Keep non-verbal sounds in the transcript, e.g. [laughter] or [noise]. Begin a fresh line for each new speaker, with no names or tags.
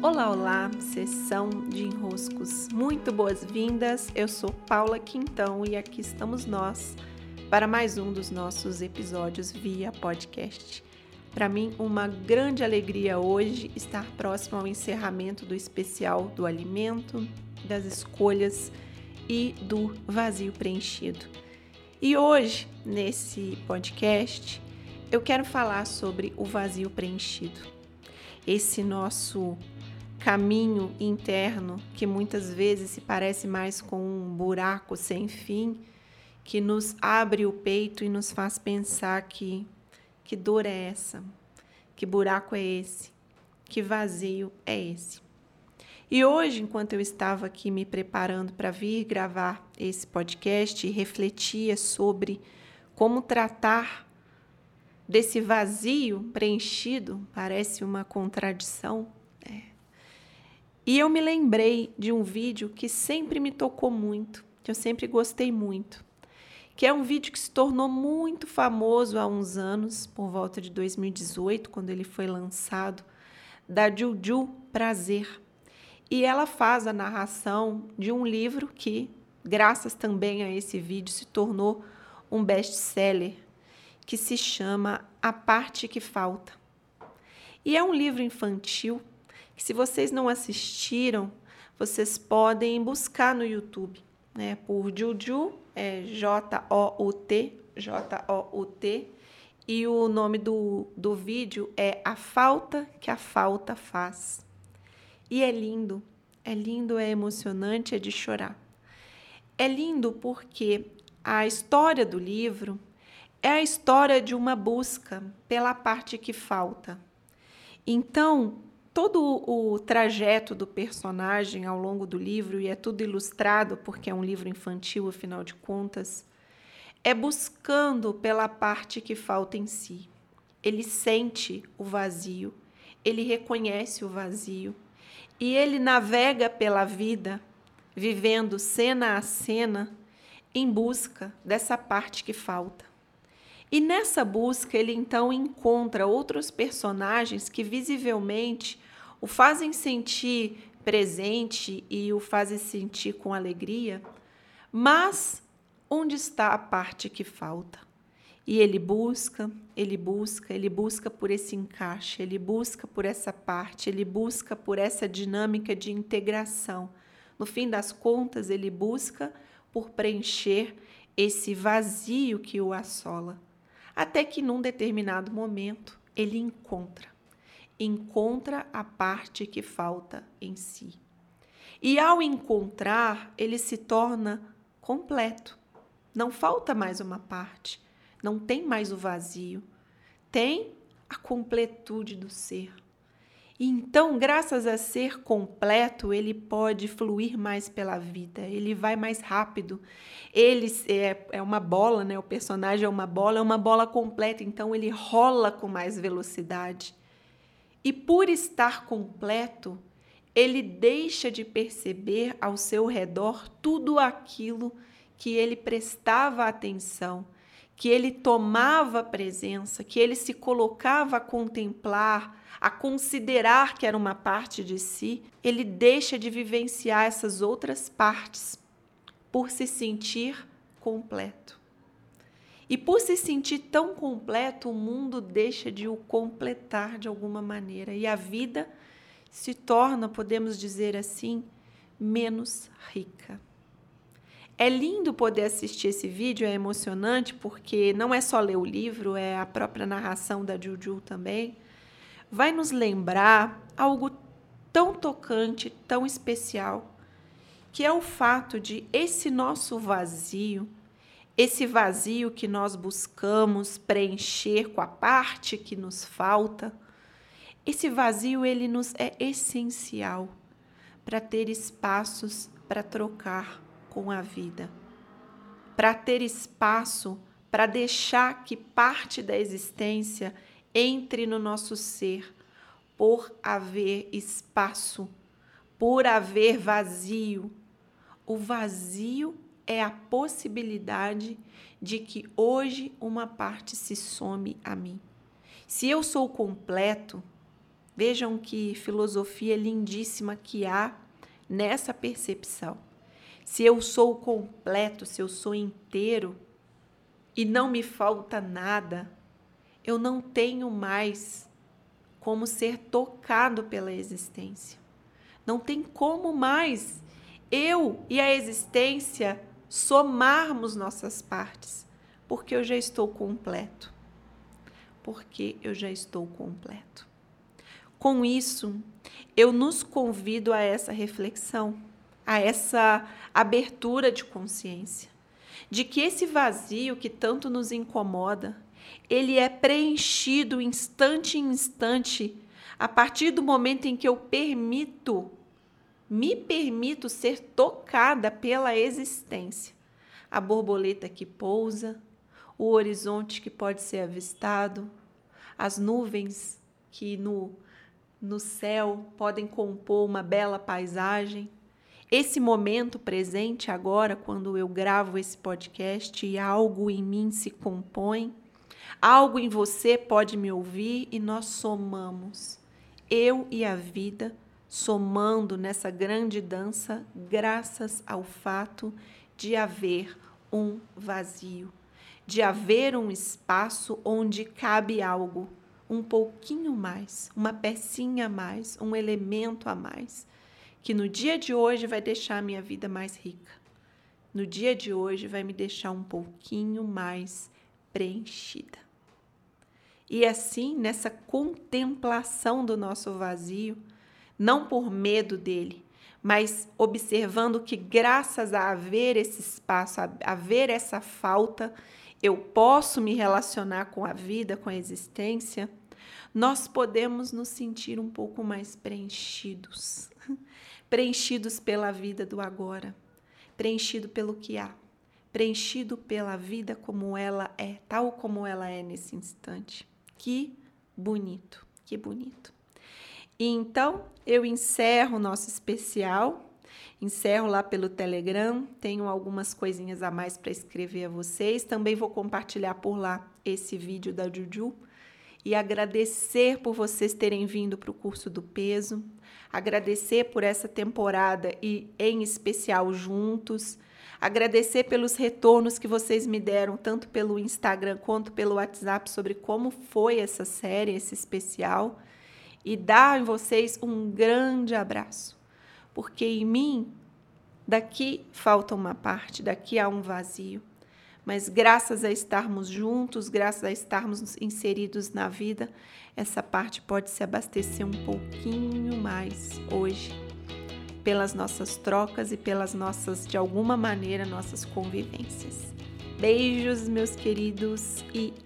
Olá, olá, sessão de enroscos. Muito boas-vindas. Eu sou Paula Quintão e aqui estamos nós para mais um dos nossos episódios via podcast. Para mim, uma grande alegria hoje estar próximo ao encerramento do especial do alimento, das escolhas e do vazio preenchido. E hoje, nesse podcast, eu quero falar sobre o vazio preenchido. Esse nosso caminho interno que muitas vezes se parece mais com um buraco sem fim, que nos abre o peito e nos faz pensar que que dor é essa? Que buraco é esse? Que vazio é esse? E hoje, enquanto eu estava aqui me preparando para vir gravar esse podcast e refletia sobre como tratar desse vazio preenchido, parece uma contradição, e eu me lembrei de um vídeo que sempre me tocou muito, que eu sempre gostei muito, que é um vídeo que se tornou muito famoso há uns anos, por volta de 2018, quando ele foi lançado, da Juju Prazer. E ela faz a narração de um livro que, graças também a esse vídeo, se tornou um best-seller, que se chama A Parte que Falta. E é um livro infantil se vocês não assistiram, vocês podem buscar no YouTube, né? Por Juju, é J-O-U-T, J-O-U-T, e o nome do, do vídeo é A Falta que a Falta Faz. E é lindo, é lindo, é emocionante, é de chorar. É lindo porque a história do livro é a história de uma busca pela parte que falta. Então, todo o trajeto do personagem ao longo do livro, e é tudo ilustrado porque é um livro infantil, afinal de contas, é buscando pela parte que falta em si. Ele sente o vazio, ele reconhece o vazio e ele navega pela vida, vivendo cena a cena, em busca dessa parte que falta. E nessa busca ele então encontra outros personagens que visivelmente o fazem sentir presente e o fazem sentir com alegria, mas onde está a parte que falta? E ele busca, ele busca, ele busca por esse encaixe, ele busca por essa parte, ele busca por essa dinâmica de integração. No fim das contas, ele busca por preencher esse vazio que o assola, até que num determinado momento ele encontra encontra a parte que falta em si. E ao encontrar, ele se torna completo. Não falta mais uma parte, não tem mais o vazio, tem a completude do ser. Então, graças a ser completo, ele pode fluir mais pela vida, ele vai mais rápido. Ele é, é uma bola, né? O personagem é uma bola, é uma bola completa, então ele rola com mais velocidade. E por estar completo, ele deixa de perceber ao seu redor tudo aquilo que ele prestava atenção, que ele tomava presença, que ele se colocava a contemplar, a considerar que era uma parte de si, ele deixa de vivenciar essas outras partes por se sentir completo. E por se sentir tão completo, o mundo deixa de o completar de alguma maneira e a vida se torna, podemos dizer assim, menos rica. É lindo poder assistir esse vídeo, é emocionante porque não é só ler o livro, é a própria narração da Juju também. Vai nos lembrar algo tão tocante, tão especial, que é o fato de esse nosso vazio, esse vazio que nós buscamos preencher com a parte que nos falta, esse vazio ele nos é essencial para ter espaços para trocar com a vida, para ter espaço para deixar que parte da existência entre no nosso ser, por haver espaço, por haver vazio. O vazio é a possibilidade de que hoje uma parte se some a mim. Se eu sou completo, Vejam que filosofia lindíssima que há nessa percepção. Se eu sou completo, se eu sou inteiro e não me falta nada, eu não tenho mais como ser tocado pela existência. Não tem como mais eu e a existência somarmos nossas partes, porque eu já estou completo. Porque eu já estou completo. Com isso, eu nos convido a essa reflexão, a essa abertura de consciência, de que esse vazio que tanto nos incomoda, ele é preenchido instante em instante a partir do momento em que eu permito me permito ser tocada pela existência. A borboleta que pousa, o horizonte que pode ser avistado, as nuvens que no, no céu podem compor uma bela paisagem. Esse momento presente agora, quando eu gravo esse podcast e algo em mim se compõe, algo em você pode me ouvir e nós somamos. Eu e a vida somando nessa grande dança, graças ao fato de haver um vazio, de haver um espaço onde cabe algo, um pouquinho mais, uma pecinha a mais, um elemento a mais, que no dia de hoje vai deixar a minha vida mais rica. No dia de hoje vai me deixar um pouquinho mais preenchida. E assim, nessa contemplação do nosso vazio, não por medo dele, mas observando que, graças a haver esse espaço, a haver essa falta, eu posso me relacionar com a vida, com a existência, nós podemos nos sentir um pouco mais preenchidos [laughs] preenchidos pela vida do agora, preenchido pelo que há, preenchido pela vida como ela é, tal como ela é nesse instante. Que bonito, que bonito. E então eu encerro o nosso especial, encerro lá pelo Telegram, tenho algumas coisinhas a mais para escrever a vocês. Também vou compartilhar por lá esse vídeo da Juju e agradecer por vocês terem vindo para o curso do peso, agradecer por essa temporada e em especial juntos, agradecer pelos retornos que vocês me deram tanto pelo Instagram quanto pelo WhatsApp sobre como foi essa série, esse especial e dar em vocês um grande abraço, porque em mim daqui falta uma parte, daqui há um vazio. Mas graças a estarmos juntos, graças a estarmos inseridos na vida, essa parte pode se abastecer um pouquinho mais hoje, pelas nossas trocas e pelas nossas, de alguma maneira, nossas convivências. Beijos, meus queridos, e!